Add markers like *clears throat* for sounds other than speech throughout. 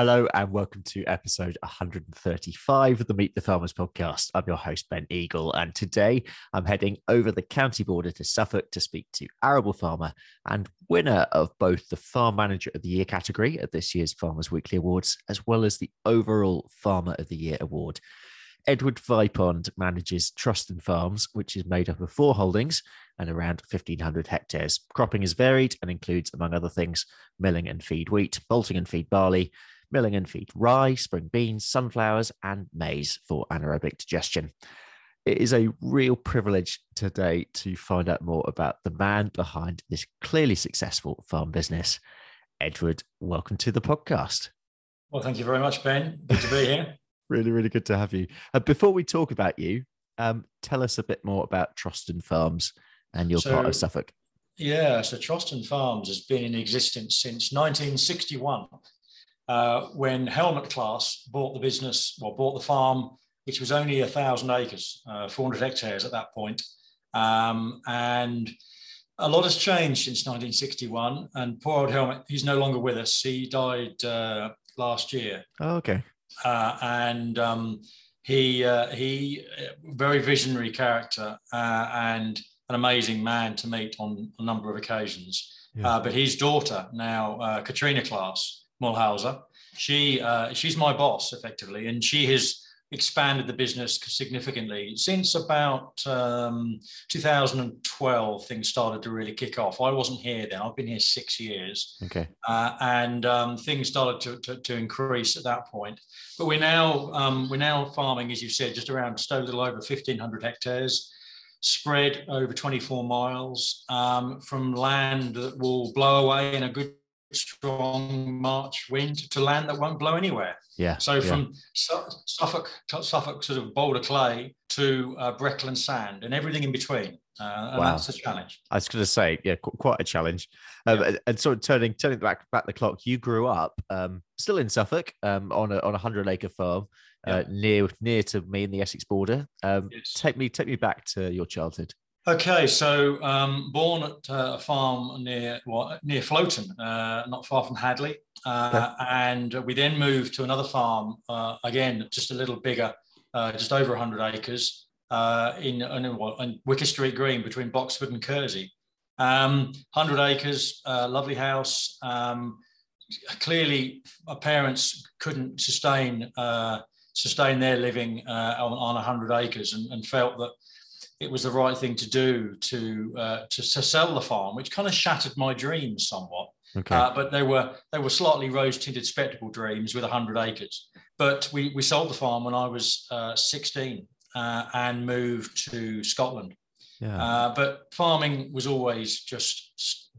Hello and welcome to episode 135 of the Meet the Farmers podcast. I'm your host, Ben Eagle, and today I'm heading over the county border to Suffolk to speak to arable farmer and winner of both the Farm Manager of the Year category at this year's Farmers Weekly Awards, as well as the overall Farmer of the Year award. Edward Vipond manages Troston Farms, which is made up of four holdings and around 1,500 hectares. Cropping is varied and includes, among other things, milling and feed wheat, malting and feed barley, milling and feed rye, spring beans, sunflowers, and maize for anaerobic digestion. It is a real privilege today to find out more about the man behind this clearly successful farm business. Edward, welcome to the podcast. Well, thank you very much, Ben. Good to be here. *laughs* really, really good to have you. Uh, before we talk about you, um, tell us a bit more about Troston Farms and your so, part of Suffolk. Yeah, so Troston Farms has been in existence since 1961 uh, when Helmut Claas bought the business, well, bought the farm, which was only a thousand acres, uh, 400 hectares at that point. Um, and a lot has changed since 1961. And poor old Helmut, he's no longer with us. He died uh, last year. Oh, okay. Uh, and um, he, uh, he, very visionary character and an amazing man to meet on a number of occasions. Yeah. but his daughter now, Katrina Claas, Mulhauser. She uh, she's my boss effectively, and she has expanded the business significantly. Since about um, 2012 things started to really kick off. I wasn't here then. I've been here six years. Okay. Uh, and um, things started to, to, to, increase at that point. But we're now um, we're now farming as you said just around just a little over 1500 hectares spread over 24 miles um, from land that will blow away in a good strong March wind to land that won't blow anywhere. Yeah. So from yeah. Suffolk, Suffolk sort of boulder clay to uh, Breckland sand and everything in between. Uh, and wow. that's a challenge. I was going to say, yeah, qu- quite a challenge. Um, yeah. And sort of turning turning back back the clock, you grew up um, still in Suffolk um, on a on a hundred acre farm uh, near near to me in the Essex border. Um, yes. Take me take me back to your childhood. Okay, so um, born at uh, a farm near well, near Flowton, uh, not far from Hadleigh, uh, okay. and we then moved to another farm uh, again, just a little bigger, uh, just over 100 acres uh, in, in, in, Wicker Street Green between Boxford and Kersey. Um, 100 acres, lovely house. Um, clearly, my parents couldn't sustain sustain their living on, on 100 acres and, and felt that it was the right thing to do to uh, to, to, sell the farm, which kind of shattered my dreams somewhat. Okay. Uh, but they were they were slightly rose tinted spectacle dreams with hundred acres. But we we sold the farm when I was uh, sixteen uh, and moved to Scotland. Yeah. Uh, but farming was always just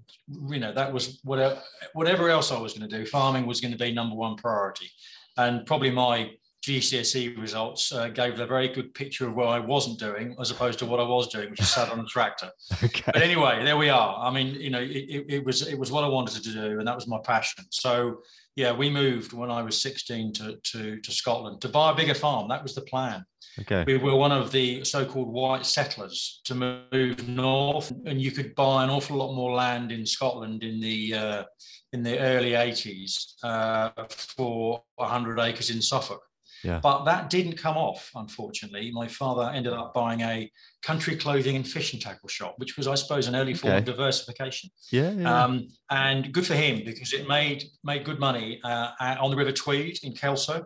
you know that was whatever whatever else I was going to do. Farming was going to be number one priority, and probably my GCSE results uh, gave a very good picture of what I wasn't doing as opposed to what I was doing, which is sat on a tractor. *laughs* okay. But anyway, there we are. I mean, you know, it, it, was it was what I wanted to do, and that was my passion. So yeah, we moved when I was 16 to to, to Scotland to buy a bigger farm. That was the plan. Okay. We were one of the so-called white settlers to move north, and you could buy an awful lot more land in Scotland in the uh, in the early 80s uh, for 100 acres in Suffolk. Yeah. But that didn't come off, unfortunately. My father ended up buying a country clothing and fishing tackle shop, which was, I suppose, an early form okay. of diversification. Yeah, yeah. Um, and good for him because it made made good money uh, on the River Tweed in Kelso,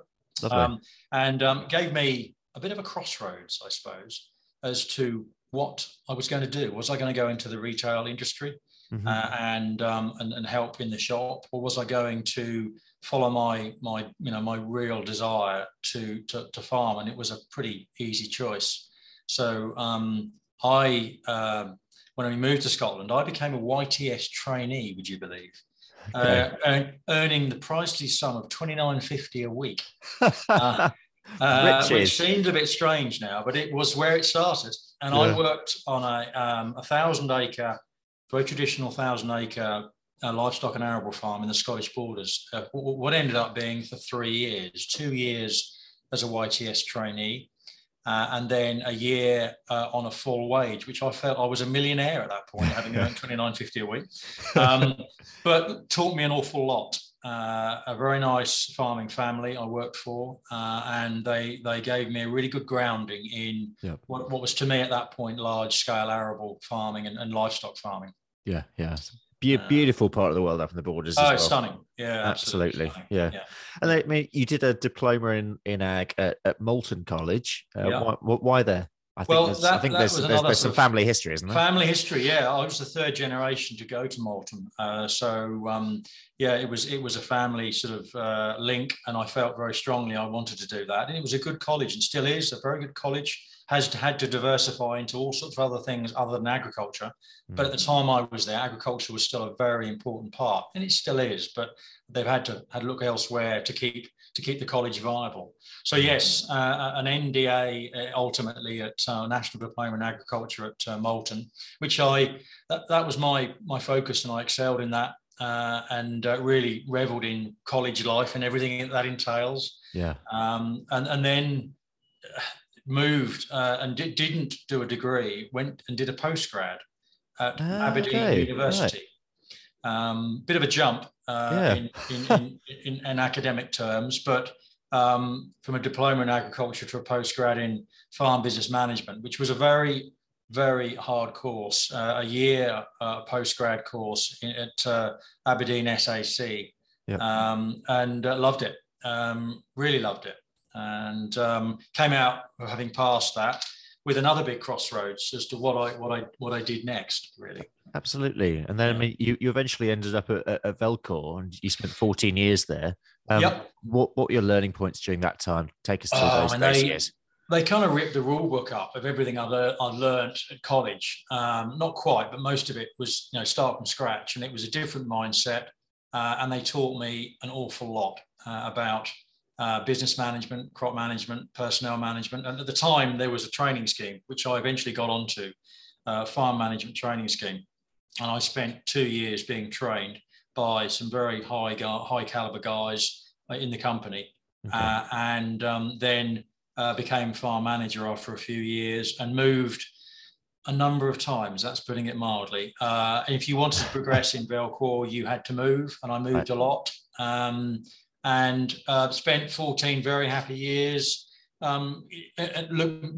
um, and um, gave me a bit of a crossroads, I suppose, as to what I was going to do. Was I going to go into the retail industry? mm-hmm. uh, and, um, and and help in the shop, or was I going to follow my my you know my real desire to to, to farm? And it was a pretty easy choice. So um, I. Uh, when we moved to Scotland, I became a YTS trainee. Would you believe? Okay. Uh, earning the princely sum of twenty nine fifty a week, *laughs* uh, uh, which seems a bit strange now, but it was where it started. And yeah. I worked on a um, a thousand acre very traditional thousand acre uh, livestock and arable farm in the Scottish borders. Uh, what ended up being for three years, two years as a YTS trainee, uh, and then a year uh, on a full wage, which I felt I was a millionaire at that point, having *laughs* earned twenty nine fifty a week. Um, but taught me an awful lot. uh, a very nice farming family I worked for, uh, and they they gave me a really good grounding in yep. what, what was to me at that point large scale arable farming and, and livestock farming. Yeah, yeah. Be- uh, beautiful part of the world up in the borders. Oh, well. stunning! Yeah, absolutely. absolutely. Yeah. yeah. and I mean, you did a diploma in in ag at, at Moulton College. Uh, yeah. why, why there? I think well, there's, that, I think there's, there's, there's some family history, isn't there? Family history, yeah. I was the third generation to go to Moulton, uh, so um, yeah, it was it was a family sort of uh, link, and I felt very strongly I wanted to do that. And it was a good college, and still is a very good college. Has had to diversify into all sorts of other things other than agriculture, mm. but at the mm. time I was there, agriculture was still a very important part, and it still is. But they've had to had to look elsewhere to keep to keep the college viable. So yes, uh, an NDA uh, ultimately at uh, National Diploma in Agriculture at uh, Moulton, which I that, that was my my focus, and I excelled in that, uh, and uh, really revelled in college life and everything that entails. Yeah. Um, and and then moved and did, didn't do a degree, went and did a postgrad at ah, Aberdeen okay. University. Right. Um, bit of a jump uh, yeah. in, in, in, in, academic terms, but um, from a diploma in agriculture to a postgrad in farm business management, which was a very, very hard course, uh, a year uh, postgrad course in, at uh, Aberdeen SAC, yep. um, and uh, loved it. Um, really loved it, and um, came out having passed that with another big crossroads as to what I what I what I did next, really. Absolutely, and then I mean, you, you eventually ended up at, at Velcourt, and you spent 14 years there. Um, yep. What what were your learning points during that time? Take us through oh, those, those they, years. They kind of ripped the rule book up of everything I, learned, I learned at college. Um, not quite, but most of it was you know start from scratch, and it was a different mindset. Uh, and they taught me an awful lot uh, about uh, business management, crop management, personnel management. And at the time, there was a training scheme, which I eventually got onto, uh, farm management training scheme. And I spent two years being trained by some very high, high caliber guys uh, in the company. Okay. Uh, and um, then uh, became farm manager after a few years and moved a number of times. That's putting it mildly. Uh, if you wanted to progress in Velcourt, you had to move, and I moved right. a lot. Um, and uh, spent 14 very happy years um,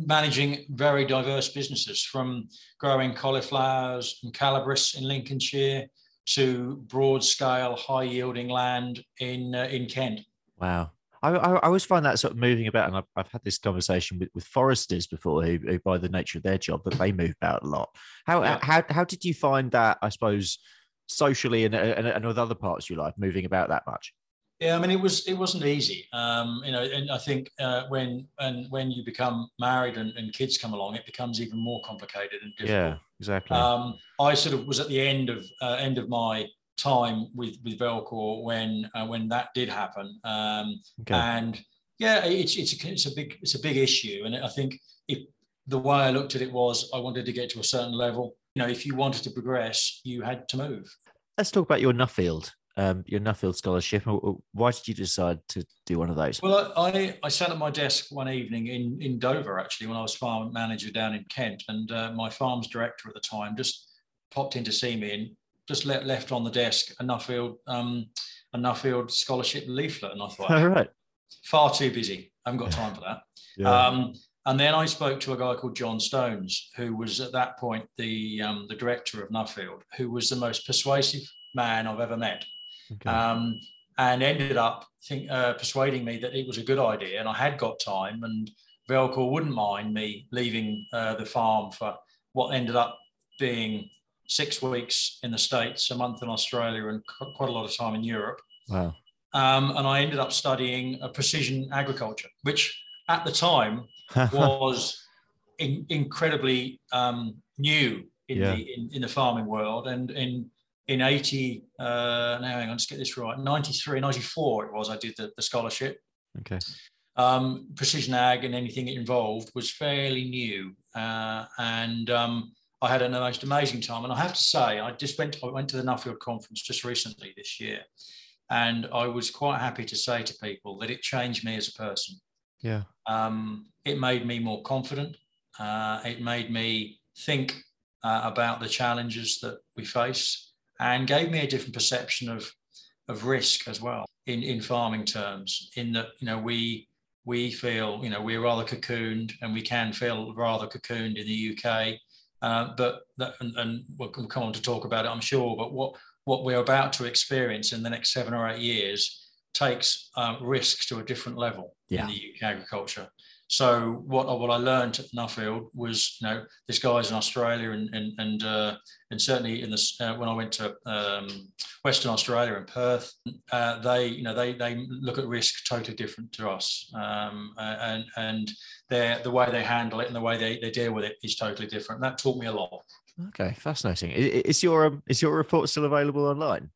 managing very diverse businesses from growing cauliflowers and calabrese in Lincolnshire to broad scale, high yielding land in, uh, in Kent. Wow. I, I, always find that sort of moving about, and I've, I've had this conversation with, with foresters before, who, who, by the nature of their job, that they move about a lot. How yeah. how how did you find that? I suppose socially and, and, and with other parts of your life, moving about that much. Yeah, I mean, it was it wasn't easy, um, you know. And I think uh, when and when you become married and, and, kids come along, it becomes even more complicated and difficult. Yeah, exactly. Um, I sort of was at the end of uh, end of my time with with Velcourt when uh, when that did happen, um, okay. and yeah, it's it's a, it's a big it's a big issue, and I think if the way I looked at it was I wanted to get to a certain level. You know, if you wanted to progress, you had to move. Let's talk about your Nuffield um, your Nuffield scholarship. Why did you decide to do one of those? Well, I, I sat at my desk one evening in, in Dover, actually, when I was farm manager down in Kent, and uh, my farm's director at the time just popped in to see me and just let, left on the desk a Nuffield, um, a Nuffield scholarship leaflet. And I thought, all *laughs* right, far too busy. I haven't got time for that. yeah. Um, and then I spoke to a guy called John Stones, who was at that point the um, the director of Nuffield, who was the most persuasive man I've ever met. Okay. Um, and ended up think, uh, persuading me that it was a good idea and I had got time and Velcourt wouldn't mind me leaving uh, the farm for what ended up being six weeks in the States, a month in Australia, and quite a lot of time in Europe. Wow. Um, and I ended up studying precision agriculture, which at the time *laughs* was in, incredibly um, new in, yeah. the, in, in, the farming world. And in in 80, uh, now hang on, let's get this right, 93, 94 it was, I did the, the scholarship. Okay. Um, precision ag and anything it involved was fairly new. Uh, and um, I had an most amazing time. And I have to say, I just went to, I went to the Nuffield conference just recently this year. And I was quite happy to say to people that it changed me as a person. Yeah. Um, it made me more confident. Uh, it made me think uh, about the challenges that we face and gave me a different perception of of risk as well in, in farming terms, in that, you know, we we feel, you know, we're rather cocooned and we can feel rather cocooned in the UK. Uh, but that, and, and, we'll come on to talk about it, I'm sure. But what what we're about to experience in the next seven or eight years takes uh, risks to a different level yeah. in the UK agriculture. So what what I learned at Nuffield was, you know, this guy's in Australia and and and, uh, and certainly in this uh, when I went to um, Western Australia and Perth, uh, they you know they they look at risk totally different to us, um, and and their the way they handle it and the way they, they deal with it is totally different. That taught me a lot. Okay, fascinating. Is your um, is your report still available online?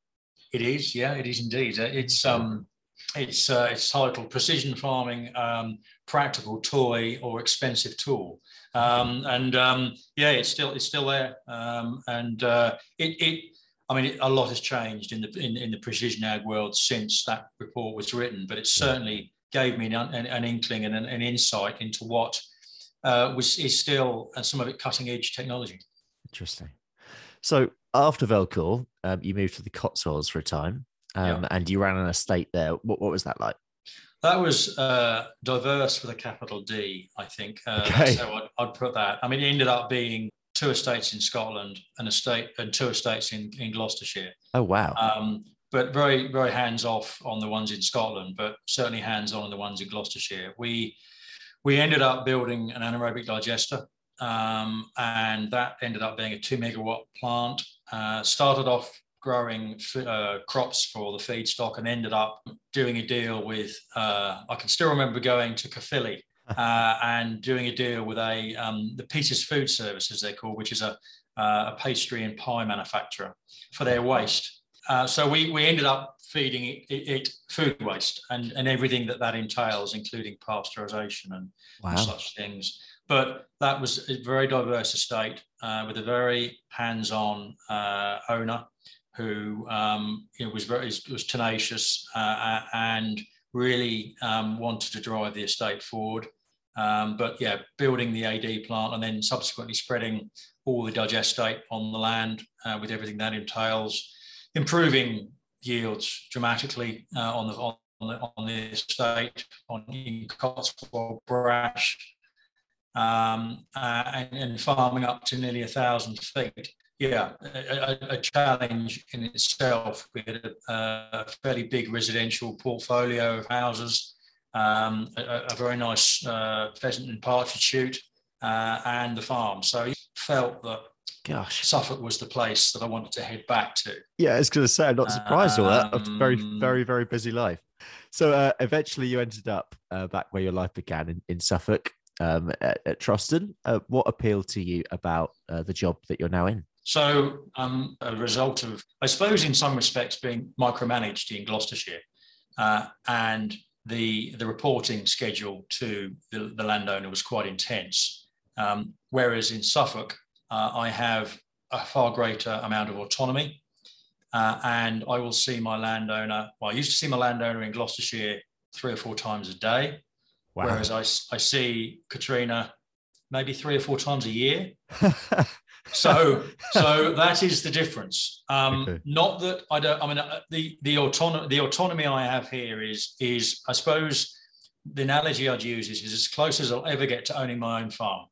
It is, yeah, it is indeed. It's um it's uh, it's titled Precision Farming um, Practical Toy or Expensive Tool. Um, and um, yeah, it's still it's still there. Um, and uh, it, it I mean, a lot has changed in the in, in, the precision ag world since that report was written, but it certainly gave me an, an, an inkling and an, an, insight into what uh, was is still and some of it cutting edge technology. Interesting. So after Velcourt, um, you moved to the Cotswolds for a time um, yeah. and you ran an estate there. What, what was that like? That was uh, diverse with a capital D, I think. Uh, okay. So I'd, I'd, put that. I mean, it ended up being two estates in Scotland, an estate, and two estates in, in Gloucestershire. Oh wow! Um, but very very hands off on the ones in Scotland, but certainly hands on on the ones in Gloucestershire. We we ended up building an anaerobic digester, um, and that ended up being a two megawatt plant. Uh, started off growing uh, crops for the feedstock and ended up doing a deal with, uh, I can still remember going to Caerphilly *laughs* uh, and doing a deal with a, um, the Peters Food Services they're called, which is a, uh, a pastry and pie manufacturer for their waste. Uh, so we, we ended up feeding it, it, it, food waste and, and everything that that entails, including pasteurization and, wow. and such things. But that was a very diverse estate uh, with a very hands-on owner who um, you know, was very was tenacious uh, and really um, wanted to drive the estate forward. Um, but yeah, building the AD plant and then subsequently spreading all the digestate on the land uh, with everything that entails, improving yields dramatically uh, on the on the, on the estate on in Cotswold Brash, um, uh, and, and, farming up to nearly a thousand feet yeah, a, a, challenge in itself. We had a, a, fairly big residential portfolio of houses, um, a, a, very nice uh, pheasant and partridge shoot, uh, and the farm. So he felt that Gosh, Suffolk was the place that I wanted to head back to. Yeah, I was going to say, I'm not surprised um, all that. A very, um, very, very busy life. So uh, eventually, you ended up uh, back where your life began in, in Suffolk um, at, at Troston. Uh, what appealed to you about uh, the job that you're now in? So, um, a result of, I suppose, in some respects, being micromanaged in Gloucestershire, uh, and the the reporting schedule to the, the landowner was quite intense. Um, whereas in Suffolk, uh, I have a far greater amount of autonomy, uh, and I will see my landowner. Well, I used to see my landowner in Gloucestershire three or four times a day, wow. whereas I, I see Katrina maybe three or four times a year. *laughs* so *laughs* so that is the difference. Um okay. not that i don't i mean uh, the the autonomy the autonomy i have here is is i suppose the analogy i'd use is, is as close as i'll ever get to owning my own farm.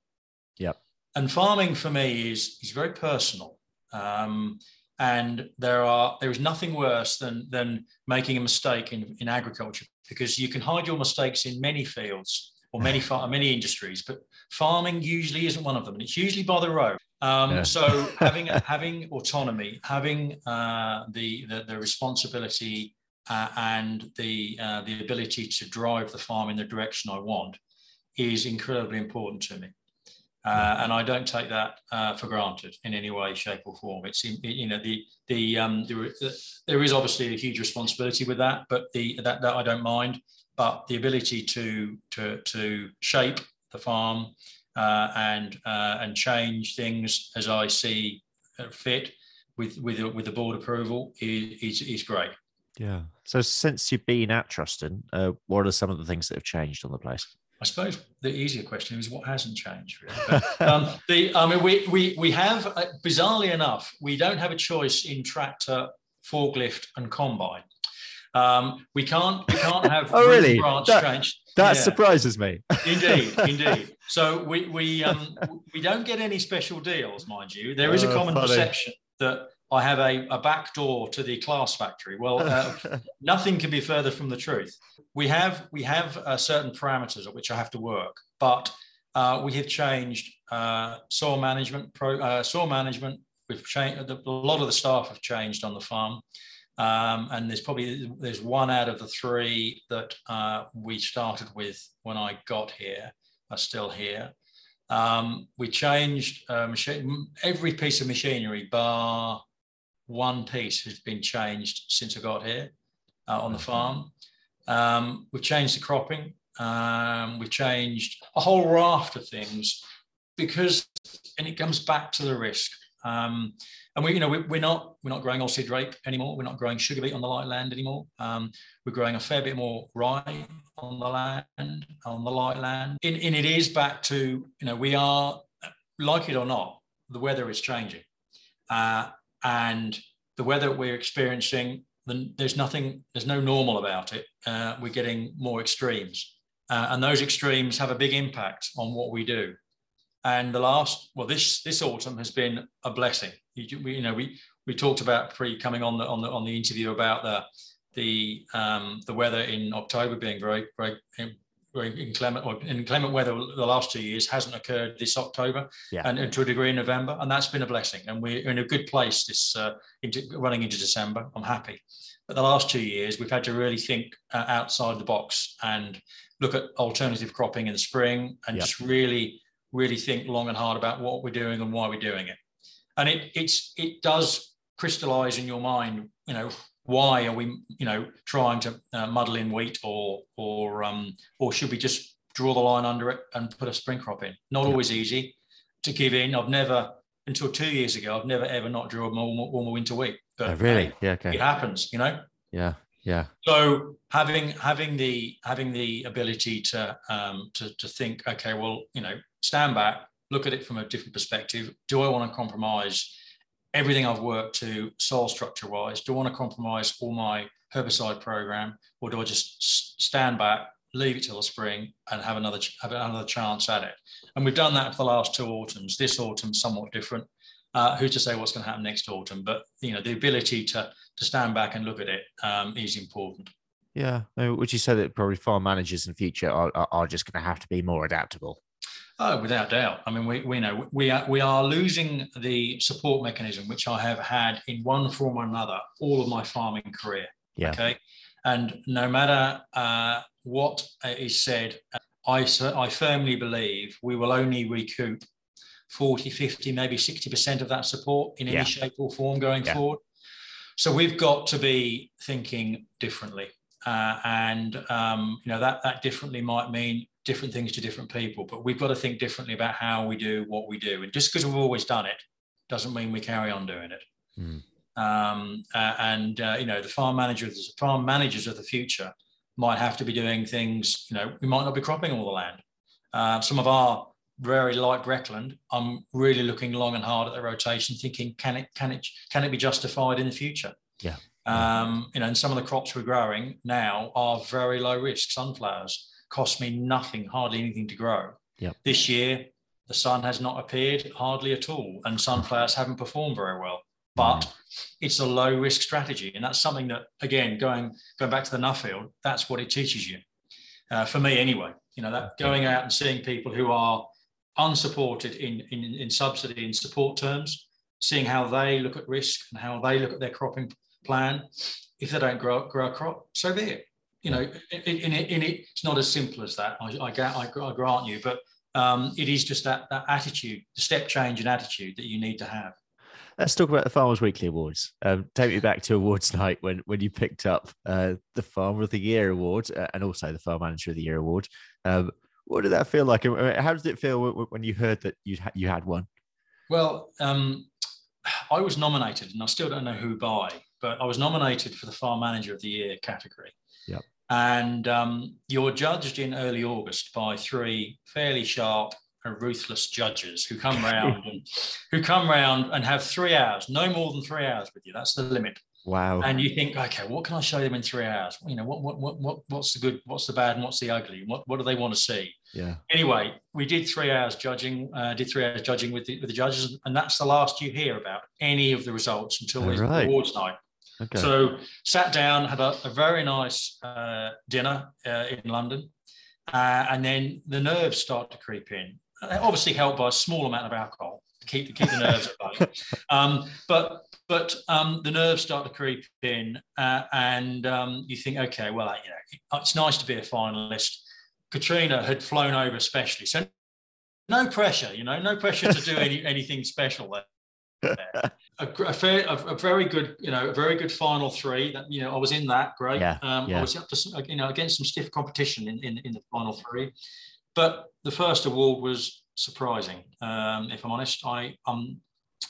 Yep. And farming for me is is very personal. Um and there are there is nothing worse than than making a mistake in in agriculture because you can hide your mistakes in many fields or many *laughs* far, many industries but farming usually isn't one of them and it's usually by the road um, yeah. so *laughs* having having autonomy, having uh, the, the, the responsibility uh, and the uh, the ability to drive the farm in the direction I want is incredibly important to me. Uh, and I don't take that uh, for granted in any way, shape, or form. It's you know the the, um, the there is obviously a huge responsibility with that, but the that, that I don't mind. But the ability to to to shape the farm, uh, and uh, and change things as I see fit with with with the board approval is is, is great. Yeah. So since you've been at Troston, uh, what are some of the things that have changed on the place? I suppose the easier question is what hasn't changed. Really. But, *laughs* um, the I mean, we we we have uh, bizarrely enough, we don't have a choice in tractor, forklift, and combine. Um, we can't we can't have *laughs* oh really branch that, change. That yeah. surprises me. indeed, *laughs* indeed. So we we um, we don't get any special deals, mind you. There is a oh, common perception that I have a, a back door to the Claas factory. Well, uh, *laughs* nothing can be further from the truth. We have we have uh, certain parameters at which I have to work, but uh, we have changed uh, soil management. Pro, uh, soil management. We've changed. A lot of the staff have changed on the farm, um, and there's probably there's one out of the three that uh, we started with when I got here are still here. Um, we changed machine, every piece of machinery bar one piece has been changed since I got here uh, on the farm. Um, we've changed the cropping. Um, we've changed a whole raft of things because, and it comes back to the risk. Um, and we, you know, we, are not we're not growing oilseed rape anymore. We're not growing sugar beet on the light land anymore. Um, we're growing a fair bit more rye on the land, on the light land. And, and it is back to you know we are like it or not, the weather is changing. Uh, and the weather we're experiencing, there's nothing, there's no normal about it. Uh, we're getting more extremes. Uh, and those extremes have a big impact on what we do. And the last, well, this this autumn has been a blessing. You, we, you know, we we talked about pre coming on the on the on the interview about the the um, the weather in October being very very very inclement or inclement weather the last two years hasn't occurred this October yeah. and, and, to a degree in November, and that's been a blessing. And we're in a good place this uh, into, running into December. I'm happy. But the last two years, we've had to really think uh, outside the box and look at alternative cropping in the spring and yep. just really, really think long and hard about what we're doing and why we're doing it. And it it's it does crystallize in your mind, you know, why are we, you know, trying to uh, muddle in wheat or or um, or should we just draw the line under it and put a spring crop in? Not yeah. always easy to give in. I've never until two years ago, I've never ever not drew a warmer, warmer winter wheat. But oh, really, yeah, okay, it happens, you know. Yeah, yeah. So having having the having the ability to um, to to think, okay, well, you know, stand back, look at it from a different perspective. Do I want to compromise? everything I've worked to soil structure wise? Do I want to compromise all my herbicide program, or do I just stand back, leave it till the spring, and have another have another chance at it? And we've done that for the last two autumns. This autumn somewhat different. Uh, who's to say what's going to happen next autumn? But you know, the ability to to stand back and look at it um, is important. Yeah, would you say that probably farm managers in future are, are just going to have to be more adaptable? Oh, without doubt. I mean, we, we know we are we are losing the support mechanism which I have had in one form or another all of my farming career. Yeah. Okay. And no matter uh, what is said, I I firmly believe we will only recoup 40, 50, maybe 60% of that support in any shape or form going yeah. forward. So we've got to be thinking differently. Uh, and um, you know that that differently might mean different things to different people, but we've got to think differently about how we do what we do. And just because we've always done it doesn't mean we carry on doing it. Mm. Um, uh, and uh, you know, the farm managers, the farm managers of the future might have to be doing things. You know, we might not be cropping all the land. Uh, some of our very light Breckland, I'm really looking long and hard at the rotation, thinking can it can it can it be justified in the future? Yeah. Um, you know, and some of the crops we're growing now are very low risk sunflowers cost me nothing, hardly anything to grow. Yep. This year, the sun has not appeared hardly at all, and sunflowers haven't performed very well. But mm. it's a low risk strategy, and that's something that, again, going going back to the Nuffield, that's what it teaches you. Uh, for me, anyway, you know that going out and seeing people who are unsupported in, in in subsidy and support terms, seeing how they look at risk and how they look at their cropping plan. If they don't grow grow a crop, so be it you know, in, in, in it, it's not as simple as that. I, I, I, I grant you, but um, it is just that that attitude, the step change in attitude that you need to have. Let's talk about the Farmers Weekly Awards. Um, take me back to awards *laughs* night when when you picked up uh, the Farmer of the Year award uh, and also the Farm Manager of the Year award. Um, what did that feel like? How did it feel when you heard that you you had one? Well, um, I was nominated, and I still don't know who by, but I was nominated for the Farm Manager of the Year category. And um, you're judged in early August by three fairly sharp and ruthless judges who come round and *laughs* who come round and have three hours, no more than three hours with you. That's the limit. Wow. And you think, okay, what can I show them in three hours? You know, what what what, what what's the good, what's the bad, and what's the ugly? What what do they want to see? Yeah. Anyway, we did three hours judging. Uh, did three hours judging with the with the judges, and that's the last you hear about any of the results until Oh, the right. awards night. Okay. So sat down, had a, a very nice uh, dinner uh, in London, uh, and then the nerves start to creep in. Uh, obviously helped by a small amount of alcohol to keep to keep the nerves at bay. *laughs* Um, but but um, the nerves start to creep in, uh, and um, you think, okay, well, you know, it's nice to be a finalist. Katrina had flown over especially, so no pressure, you know, no pressure to do *laughs* any, anything special there a, a, fair, a, a very good, you know, a very good final three. That you know, I was in that. Great. Yeah, um, yeah. I was up to s- you know against some stiff competition in, in in the final three, but the first award was surprising. Um, if I'm honest, I um,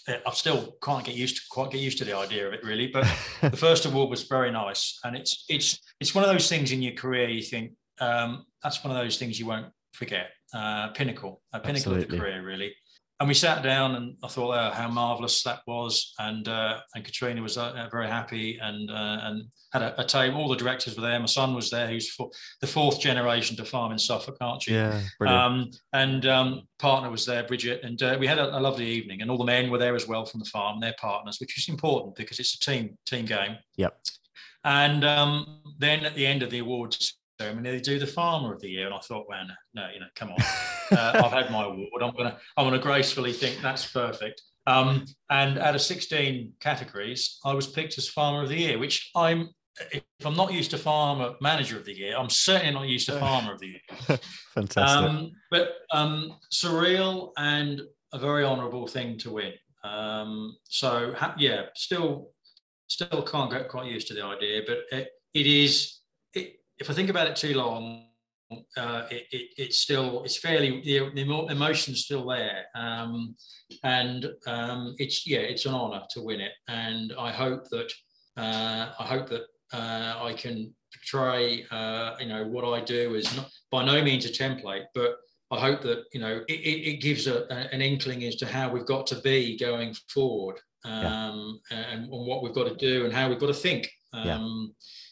I still can't get used to quite get used to the idea of it really. But *laughs* the first award was very nice, and it's it's it's one of those things in your career you think um, that's one of those things you won't forget. Uh, pinnacle, a pinnacle of the career really and we sat down and I thought oh, how marvelous that was. And uh, and Katrina was uh, very happy and uh, and had a, a table. All the directors were there. My son was there who's for, the fourth generation to farm in Suffolk aren't you? Yeah. Um, and um, partner was there Bridget. And uh, we had a, a lovely evening. And all the men were there as well from the farm their partners which is important because it's a team team game. Yep. and um, then at the end of the awards ceremony they do the farmer of the year and I thought well no, no you know come on *laughs* uh, I've had my award. I'm gonna I'm gonna gracefully think that's perfect. Um, and out of 16 categories, I was picked as Farmer of the Year, which I'm if I'm not used to Farmer Manager of the Year, I'm certainly not used to *laughs* Farmer of the Year. Fantastic. Um, but um, surreal and a very honourable thing to win. Um, so ha- yeah, still still can't get quite used to the idea, but it, it is. If I think about it too long, uh, it, it, it's still it's fairly the, the emo- emotion's still there, um, and um, it's yeah it's an honour to win it, and I hope that uh, I hope that uh, I can portray uh, you know what I do is not by no means a template, but I hope that you know it, it, it gives a, a- an inkling as to how we've got to be going forward, um, and, and what we've got to do and how we've got to think. Yeah.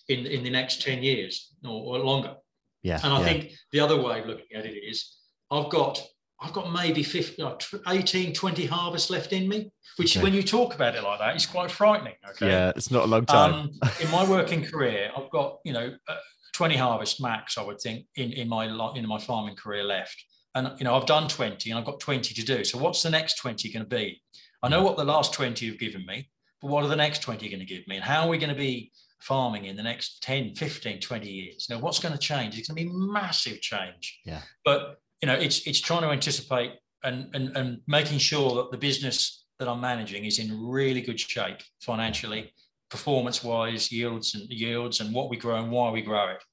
In in the next ten years or, or longer. yeah. And I yeah. think the other way of looking at it is I've got I've got maybe 50, uh, tw- 18, 20 harvests left in me, which Okay. when you talk about it like that, it's quite frightening. Okay. Yeah, it's not a long time. Um, in my working career, I've got, you know, uh, 20 harvests max, I would think, in, in my in my farming career left. And, you know, I've done 20 and I've got 20 to do. So what's the next 20 going to be? I know what the last 20 have given me, but what are the next 20 going to give me? And how are we going to be farming in the next 10, 15, 20 years? Now, what's going to change? It's going to be massive change. Yeah. But, you know, it's it's trying to anticipate and, and, and making sure that the business that I'm managing is in really good shape financially, performance wise, yields and yields and what we grow and why we grow it.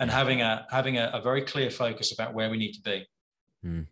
And having a having a, a very clear focus about where we need to be. Hmm.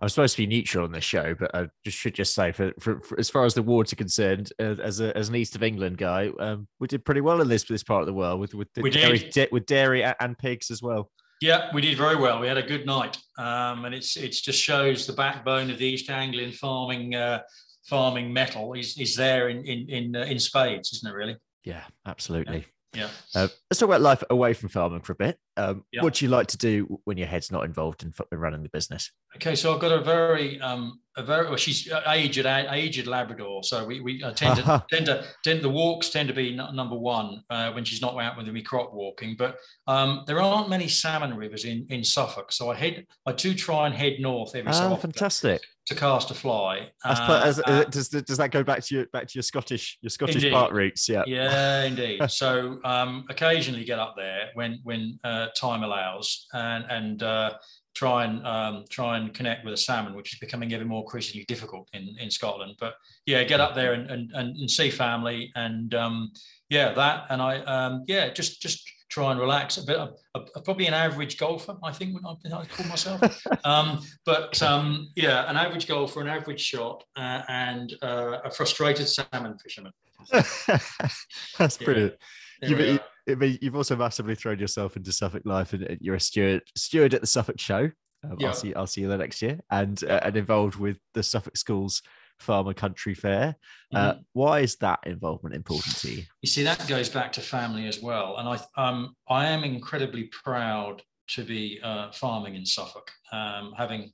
I'm supposed to be neutral on this show, but I just should just say, for, for, for as far as the wards are concerned, uh, as a, as an East of England guy, um, we did pretty well in this this part of the world with with We dairy, with dairy and pigs as well. Yeah, we did very well. We had a good night, um, and it's it's just shows the backbone of the East Anglian farming uh, farming metal is is there in in in, uh, in spades, isn't it? Really? Yeah, absolutely. Yeah. Uh, let's talk about life away from farming for a bit. Um, Yeah. What do you like to do when your head's not involved in, in running the business? Okay, so I've got a very, um, a very, well, she's aged, aged Labrador. So we, we uh, tend to, *laughs* tend to, tend, the walks tend to be number one uh, when she's not out with me crop walking. But um, there aren't many salmon rivers in, in Suffolk, so I head, I do try and head north every so Oh, often fantastic! to cast a fly. As, Uh, as, uh, does does that go back to your back to your Scottish your Scottish Indeed. part roots? Yeah. yeah, *laughs* indeed. So um, occasionally get up there when when uh, time allows, and and uh, try and um, try and connect with a salmon, which is becoming ever more increasingly difficult in, in Scotland. But yeah, get up there and and, and, see family, and um, yeah, that, and I um, yeah, just just try and relax a bit. A, a- probably an average golfer, I think would I I call myself. *laughs* um, but um, yeah, an average golfer, an average shot, uh, and uh, a frustrated salmon fisherman. *laughs* That's Yeah. brilliant. There are. I mean, you've also massively thrown yourself into Suffolk life, and and you're a steward steward at the Suffolk Show. Um, Yeah. I'll see I'll see you there next year, and uh, and involved with the Suffolk Schools Farmer Country Fair. Uh, mm-hmm. why is that involvement important to you? You see, that goes back to family as well, and I um, I am incredibly proud to be uh, farming in Suffolk, um, having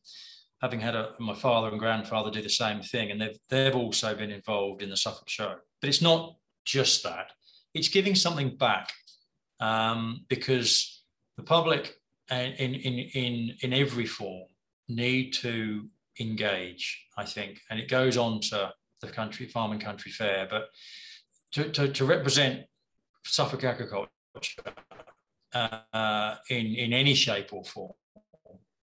having had a, my father and grandfather do the same thing, and they've they've also been involved in the Suffolk show. But it's not just that; it's giving something back um, because the public uh, in in in in every form need to engage. I think, and it goes on to the country farm and country fair, but to, to, to represent Suffolk agriculture uh, in in any shape or form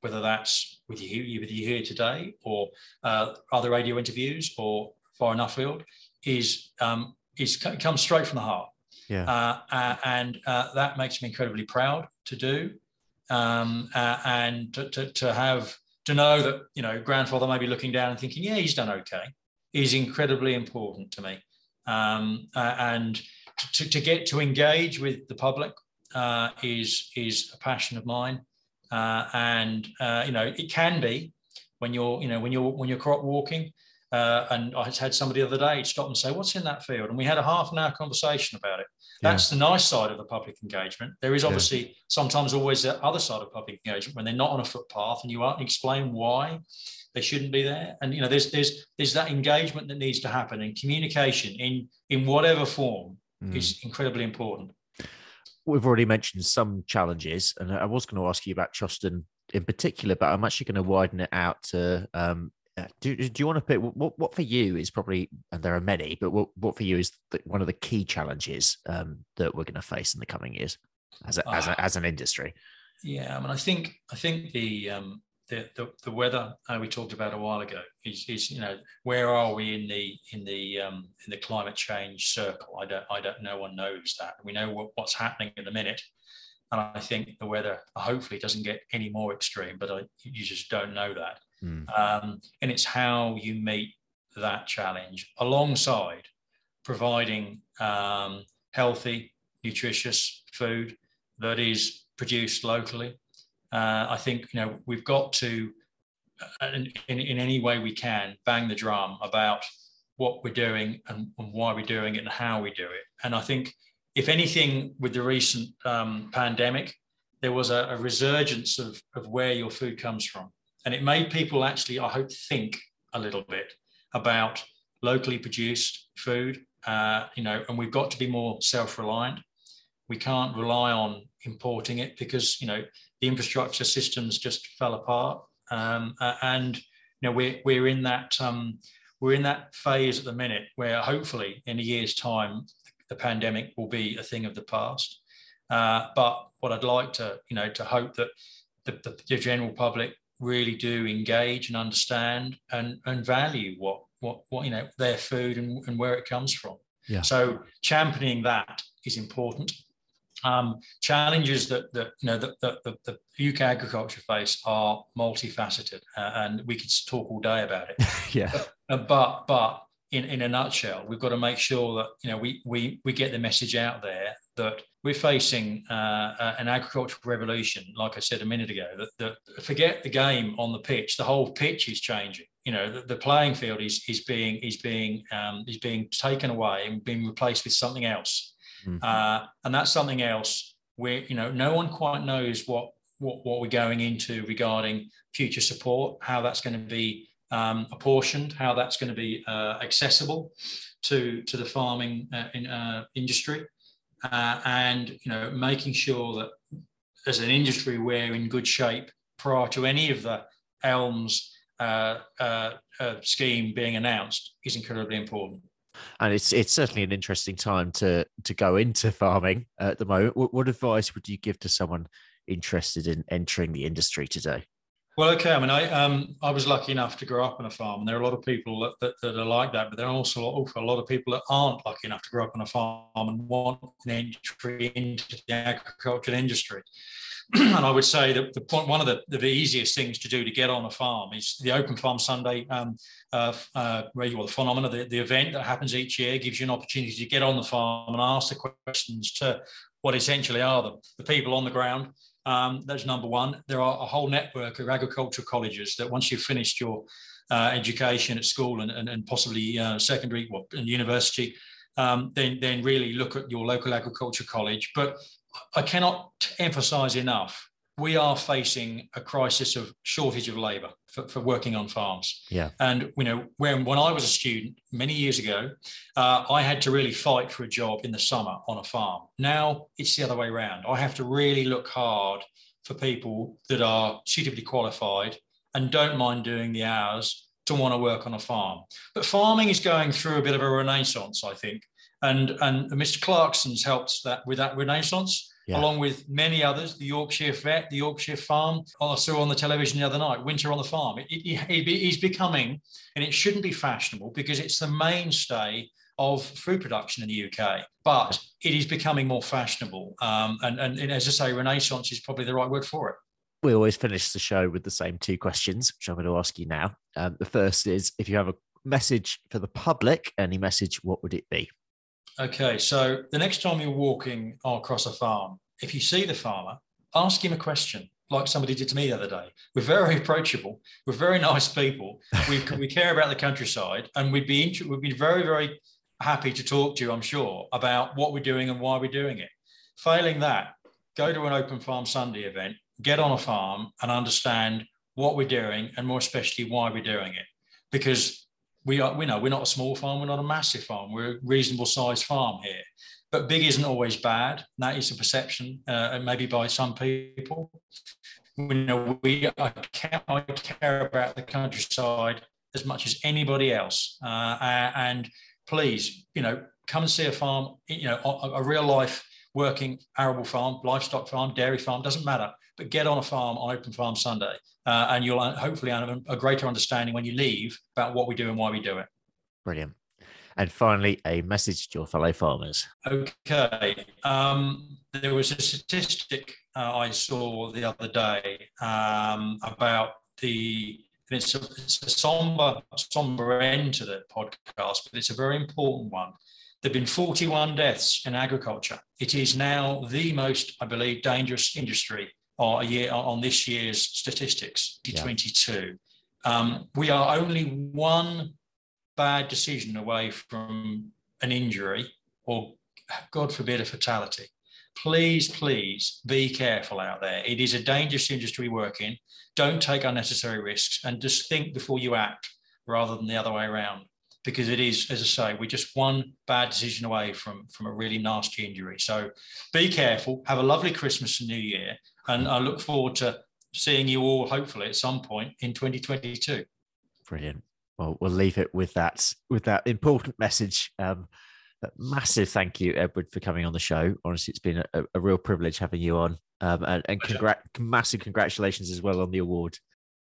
whether that's with you, with you here today or uh, other radio interviews or Foreign Nuffield, is um, is comes straight from the heart. Yeah. Uh, uh, and uh, that makes me incredibly proud to do, um, uh, and to, to, to, have to know that you know grandfather may be looking down and thinking, yeah, he's done okay, is incredibly important to me, um, uh, and to, to get to engage with the public is is a passion of mine. Uh, and uh, you know it can be when you're you know when you're when you're crop walking. Uh, and I had somebody the other day stop and say, "What's in that field?" And we had a half an hour conversation about it. That's yeah. the nice side of the public engagement. There is obviously yeah. sometimes always the other side of public engagement when they're not on a footpath, and you aren't explain why they shouldn't be there. And you know, there's there's there's that engagement that needs to happen, and communication in in whatever form mm. is incredibly important we've already mentioned some challenges, and I was going to ask you about Troston in particular, but I'm actually going to widen it out to. Um, do, do you want to pick what, what for you is probably, and there are many, but what, what for you is the, one of the key challenges um, that we're going to face in the coming years as, a, as, a, as an industry? Yeah, I mean, I think I think the um, the, the, the weather uh, we talked about a while ago is, is you know where are we in the in the um, in the climate change circle? I don't I don't no one knows that. We know what, what's happening in the minute, and I think the weather hopefully doesn't get any more extreme, but I, you just don't know that. Mm. Um, and it's how you meet that challenge alongside providing um, healthy, nutritious food that is produced locally uh, I think you know we've got to, uh, in, in, any way we can, bang the drum about what we're doing and, and, why we're doing it and how we do it. And I think, if anything, with the recent um, pandemic, there was a, a resurgence of, of where your food comes from, and it made people actually, I hope, think a little bit about locally produced food. Uh, you know, and we've got to be more self-reliant. We can't rely on importing it because you know the infrastructure systems just fell apart. Um, and you know we're we're in that um, we're in that phase at the minute where hopefully in a year's time the pandemic will be a thing of the past. Uh, but what I'd like to you know to hope that the, the, the general public really do engage and understand and and value what what what you know their food and, and where it comes from. Yeah. So championing that is important um, challenges that, that you know that, that, that, the UK agriculture face are multifaceted, uh, and we could talk all day about it. *laughs* yeah. But, uh, but but in, in a nutshell, we've got to make sure that you know we we we get the message out there that we're facing uh, an agricultural revolution. Like I said a minute ago, that, that forget the game on the pitch. The whole pitch is changing. You know, the, the playing field is is being is being um, is being taken away and being replaced with something else. Mm-hmm. Uh, and that's something else where, you know, no one quite knows what, what, what we're going into regarding future support, how that's going to be um, apportioned, how that's going to be uh, accessible to, to the farming uh, in, uh, industry. Uh, and, you know, making sure that as an industry, we're in good shape prior to any of the ELMS uh, uh, uh, scheme being announced is incredibly important and it's it's certainly an interesting time to to go into farming at the moment. What, what advice would you give to someone interested in entering the industry today? Well, okay. I mean, I um, I was lucky enough to grow up on a farm, and there are a lot of people that, that, that are like that. But there are also, a lot of people that aren't lucky enough to grow up on a farm and want an entry into the agricultural industry. *clears throat* and I would say that the point, one of the, the easiest things to do to get on a farm is the Open Farm Sunday um, uh, uh, the phenomena, the, the event that happens each year gives you an opportunity to get on the farm and ask the questions to what essentially are the, the people on the ground. Um, that's number one. There are a whole network of agricultural colleges that once you've finished your uh, education at school and, and, and possibly uh, secondary well, and university, um, then, then really look at your local agriculture college. But I cannot emphasize enough we are facing a crisis of shortage of labor for, for working on farms. Yeah. And, you know, when, when I was a student many years ago, uh, I had to really fight for a job in the summer on a farm. Now it's the other way around. I have to really look hard for people that are suitably qualified and don't mind doing the hours to want to work on a farm. But farming is going through a bit of a renaissance, I think. And, and Mr. Clarkson's helped that with that renaissance yeah. along with many others, the Yorkshire Vet, the Yorkshire Farm. I saw on the television the other night, Winter on the Farm. It, it, it, he's becoming, and it shouldn't be fashionable because it's the mainstay of food production in the UK, but it is becoming more fashionable. Um, and, and, and as I say, renaissance is probably the right word for it. We always finish the show with the same two questions, which I'm going to ask you now. Um, the first is if you have a message for the public, any message, what would it be? Okay, so the next time you're walking across a farm, if you see the farmer, ask him a question like somebody did to me the other day. We're very approachable. We're very *laughs* nice people. We, we care about the countryside, and we'd be inter- we'd be very very happy to talk to you. I'm sure about what we're doing and why we're doing it. Failing that, go to an open farm Sunday event, get on a farm, and understand what we're doing, and more especially why we're doing it. Because we are we know we're not a small farm we're not a massive farm we're a reasonable sized farm here. But big isn't always bad that is a perception uh, maybe by some people. We know we I care, I care about the countryside as much as anybody else. Uh, and please you know come and see a farm you know a, a real life working arable farm livestock farm dairy farm doesn't matter but get on a farm on open farm sunday uh, and you'll hopefully have a greater understanding when you leave about what we do and why we do it. Brilliant. And finally, a message to your fellow farmers. Okay. Um, there was a statistic uh, I saw the other day um, about the. It's a, it's a somber, somber end to the podcast, but it's a very important one. There have been 41 deaths in agriculture. It is now the most, I believe, dangerous industry or a year on this year's statistics, 2022. Yeah. Um, we are only one bad decision away from an injury or, God forbid, a fatality. Please, please be careful out there. It is a dangerous industry we work in. Don't take unnecessary risks and just think before you act rather than the other way around. Because it is, as I say, we're just one bad decision away from, from a really nasty injury. So be careful. Have a lovely Christmas and New Year and I look forward to seeing you all hopefully at some point in 2022. Brilliant. Well, we'll leave it with that with that important message. Um, massive thank you, Edward, for coming on the show. Honestly, it's been a, a real privilege having you on, um, and, and congr- massive congratulations as well on the award.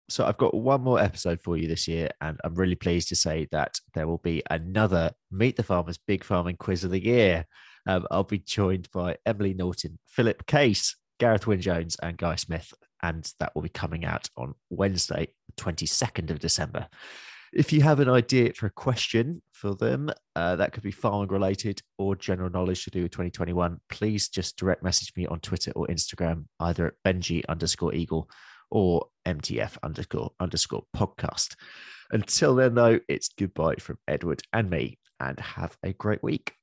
So I've got one more episode for you this year, and I'm really pleased to say that there will be another Meet the Farmers Big Farming Quiz of the Year. Um, I'll be joined by Emily Norton, Philip Case, Gareth Wyn Jones and Guy Smith, and that will be coming out on Wednesday, 22nd of December. If you have an idea for a question for them, uh, that could be farming related or general knowledge to do with 2021, please just direct message me on Twitter or Instagram, either at Benji underscore Eagle or MTF underscore underscore podcast. Until then, though, it's goodbye from Edward and me, and have a great week.